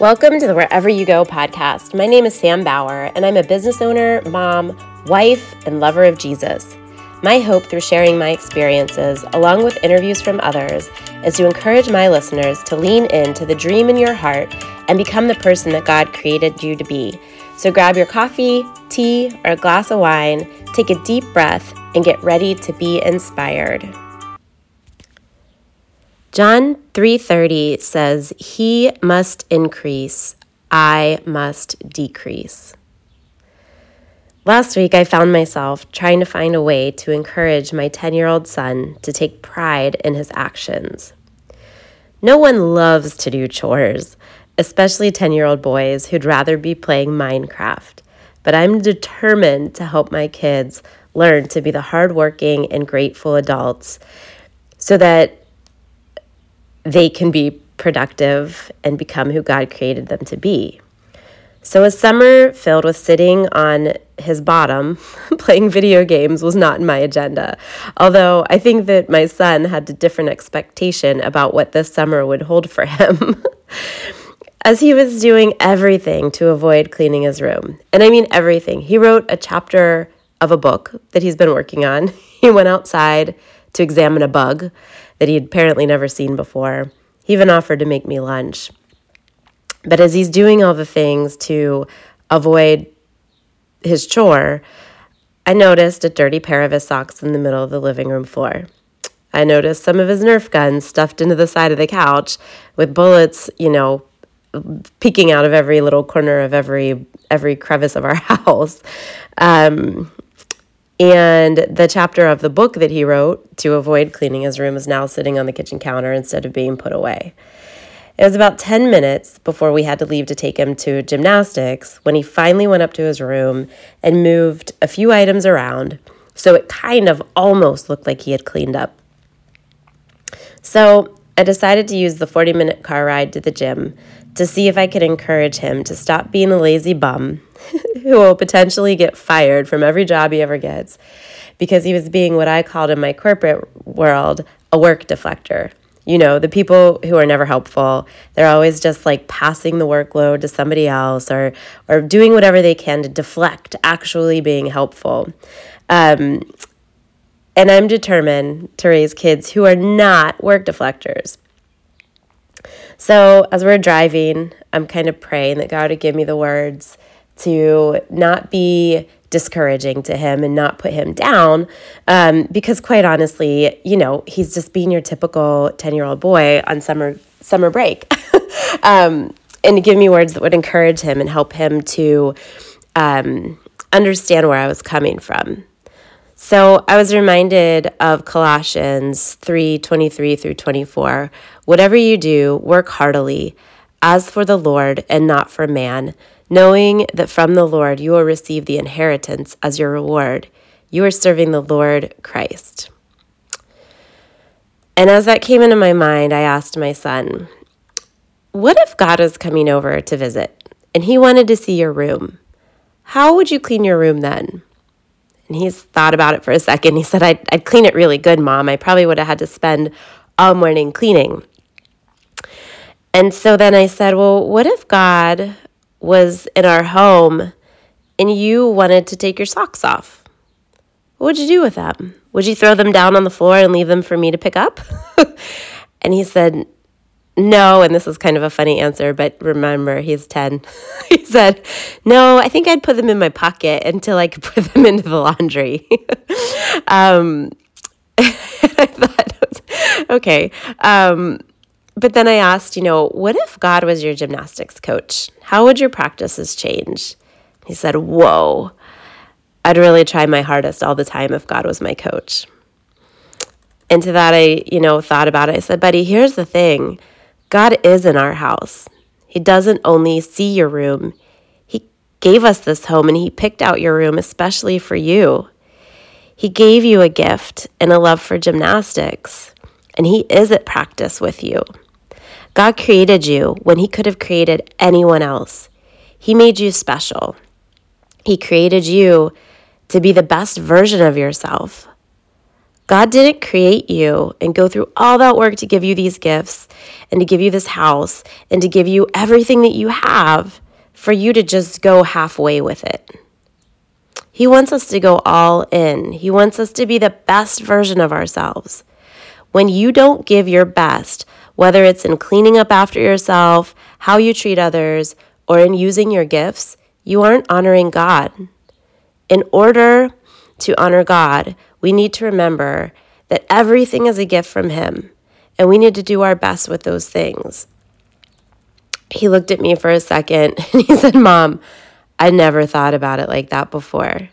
Welcome to the Wherever You Go podcast. My name is Sam Bauer, and I'm a business owner, mom, wife, and lover of Jesus. My hope through sharing my experiences, along with interviews from others, is to encourage my listeners to lean into the dream in your heart and become the person that God created you to be. So grab your coffee, tea, or a glass of wine, take a deep breath, and get ready to be inspired. John 3:30 says, "He must increase, I must decrease." Last week I found myself trying to find a way to encourage my 10-year-old son to take pride in his actions. No one loves to do chores, especially 10-year-old boys who'd rather be playing Minecraft. But I'm determined to help my kids learn to be the hardworking and grateful adults so that they can be productive and become who God created them to be. So, a summer filled with sitting on his bottom playing video games was not in my agenda. Although I think that my son had a different expectation about what this summer would hold for him. As he was doing everything to avoid cleaning his room, and I mean everything, he wrote a chapter of a book that he's been working on. He went outside to examine a bug that he had apparently never seen before. He even offered to make me lunch. But as he's doing all the things to avoid his chore, I noticed a dirty pair of his socks in the middle of the living room floor. I noticed some of his Nerf guns stuffed into the side of the couch with bullets, you know, peeking out of every little corner of every every crevice of our house. Um, and the chapter of the book that he wrote to avoid cleaning his room is now sitting on the kitchen counter instead of being put away. It was about 10 minutes before we had to leave to take him to gymnastics when he finally went up to his room and moved a few items around so it kind of almost looked like he had cleaned up. So I decided to use the 40 minute car ride to the gym to see if I could encourage him to stop being a lazy bum who will potentially get fired from every job he ever gets because he was being what I called in my corporate world a work deflector. You know, the people who are never helpful, they're always just like passing the workload to somebody else or or doing whatever they can to deflect actually being helpful. Um, and I'm determined to raise kids who are not work deflectors. So, as we're driving, I'm kind of praying that God would give me the words to not be discouraging to him and not put him down um, because quite honestly you know he's just being your typical 10 year old boy on summer summer break. Um, and to give me words that would encourage him and help him to um, understand where i was coming from so i was reminded of colossians 3 23 through 24 whatever you do work heartily as for the lord and not for man knowing that from the Lord you will receive the inheritance as your reward. You are serving the Lord Christ. And as that came into my mind, I asked my son, What if God was coming over to visit and he wanted to see your room? How would you clean your room then? And he's thought about it for a second. He said, I'd, I'd clean it really good, mom. I probably would have had to spend all morning cleaning. And so then I said, Well, what if God was in our home and you wanted to take your socks off, what would you do with them? Would you throw them down on the floor and leave them for me to pick up? and he said, no, and this is kind of a funny answer, but remember, he's 10. he said, No, I think I'd put them in my pocket until I could put them into the laundry. um, I thought, okay. Um, but then I asked, you know, what if God was your gymnastics coach? How would your practices change? He said, Whoa, I'd really try my hardest all the time if God was my coach. And to that, I, you know, thought about it. I said, Buddy, here's the thing God is in our house. He doesn't only see your room, He gave us this home and He picked out your room especially for you. He gave you a gift and a love for gymnastics, and He is at practice with you. God created you when He could have created anyone else. He made you special. He created you to be the best version of yourself. God didn't create you and go through all that work to give you these gifts and to give you this house and to give you everything that you have for you to just go halfway with it. He wants us to go all in. He wants us to be the best version of ourselves. When you don't give your best, whether it's in cleaning up after yourself, how you treat others, or in using your gifts, you aren't honoring God. In order to honor God, we need to remember that everything is a gift from Him, and we need to do our best with those things. He looked at me for a second and he said, Mom, I never thought about it like that before.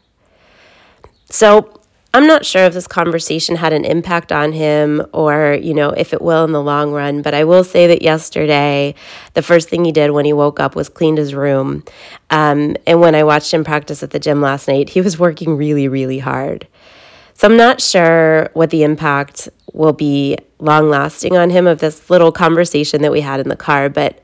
So I'm not sure if this conversation had an impact on him or, you know, if it will in the long run, but I will say that yesterday, the first thing he did when he woke up was cleaned his room. Um, and when I watched him practice at the gym last night, he was working really, really hard. So I'm not sure what the impact will be long lasting on him of this little conversation that we had in the car, but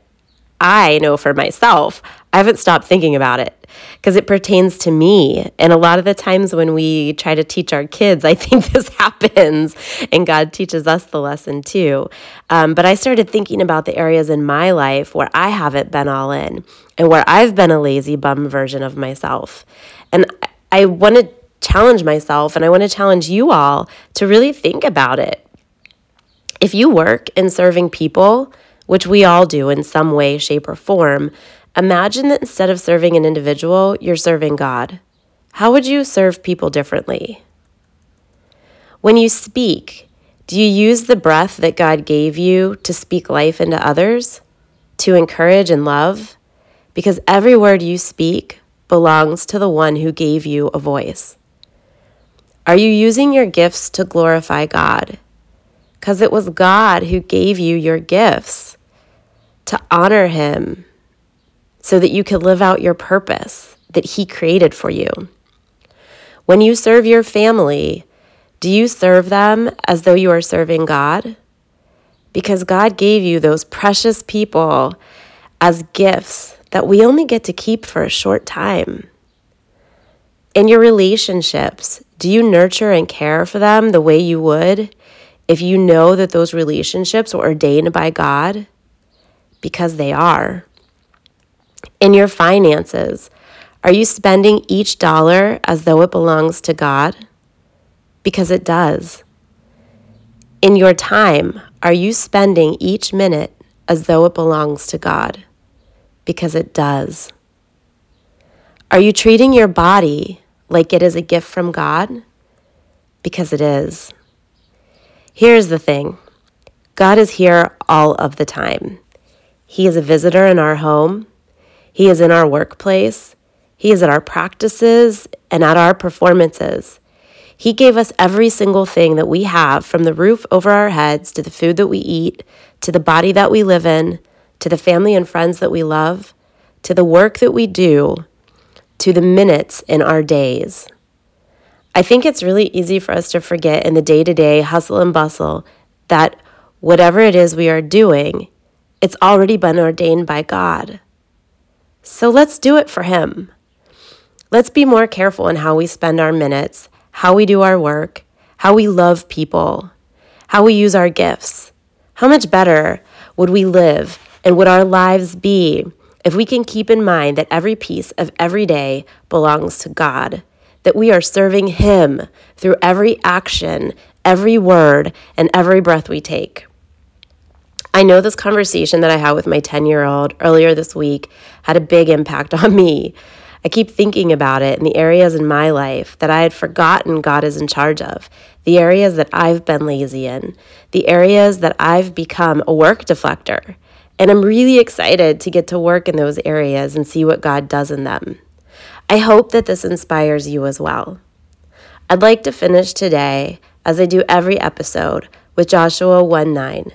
I know for myself, I haven't stopped thinking about it because it pertains to me. And a lot of the times when we try to teach our kids, I think this happens, and God teaches us the lesson too. Um, but I started thinking about the areas in my life where I haven't been all in and where I've been a lazy bum version of myself. And I want to challenge myself and I want to challenge you all to really think about it. If you work in serving people, which we all do in some way, shape, or form, imagine that instead of serving an individual, you're serving God. How would you serve people differently? When you speak, do you use the breath that God gave you to speak life into others, to encourage and love? Because every word you speak belongs to the one who gave you a voice. Are you using your gifts to glorify God? because it was God who gave you your gifts to honor Him so that you could live out your purpose that He created for you. When you serve your family, do you serve them as though you are serving God? Because God gave you those precious people as gifts that we only get to keep for a short time. In your relationships, do you nurture and care for them the way you would if you know that those relationships were ordained by God, because they are. In your finances, are you spending each dollar as though it belongs to God? Because it does. In your time, are you spending each minute as though it belongs to God? Because it does. Are you treating your body like it is a gift from God? Because it is. Here's the thing God is here all of the time. He is a visitor in our home, He is in our workplace, He is at our practices and at our performances. He gave us every single thing that we have from the roof over our heads to the food that we eat, to the body that we live in, to the family and friends that we love, to the work that we do, to the minutes in our days. I think it's really easy for us to forget in the day to day hustle and bustle that whatever it is we are doing, it's already been ordained by God. So let's do it for Him. Let's be more careful in how we spend our minutes, how we do our work, how we love people, how we use our gifts. How much better would we live and would our lives be if we can keep in mind that every piece of every day belongs to God? that we are serving Him through every action, every word, and every breath we take. I know this conversation that I had with my 10 year old earlier this week had a big impact on me. I keep thinking about it in the areas in my life that I had forgotten God is in charge of, the areas that I've been lazy in, the areas that I've become a work deflector. And I'm really excited to get to work in those areas and see what God does in them. I hope that this inspires you as well. I'd like to finish today, as I do every episode, with Joshua 1 9.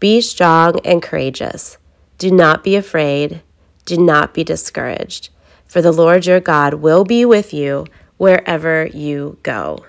Be strong and courageous. Do not be afraid. Do not be discouraged, for the Lord your God will be with you wherever you go.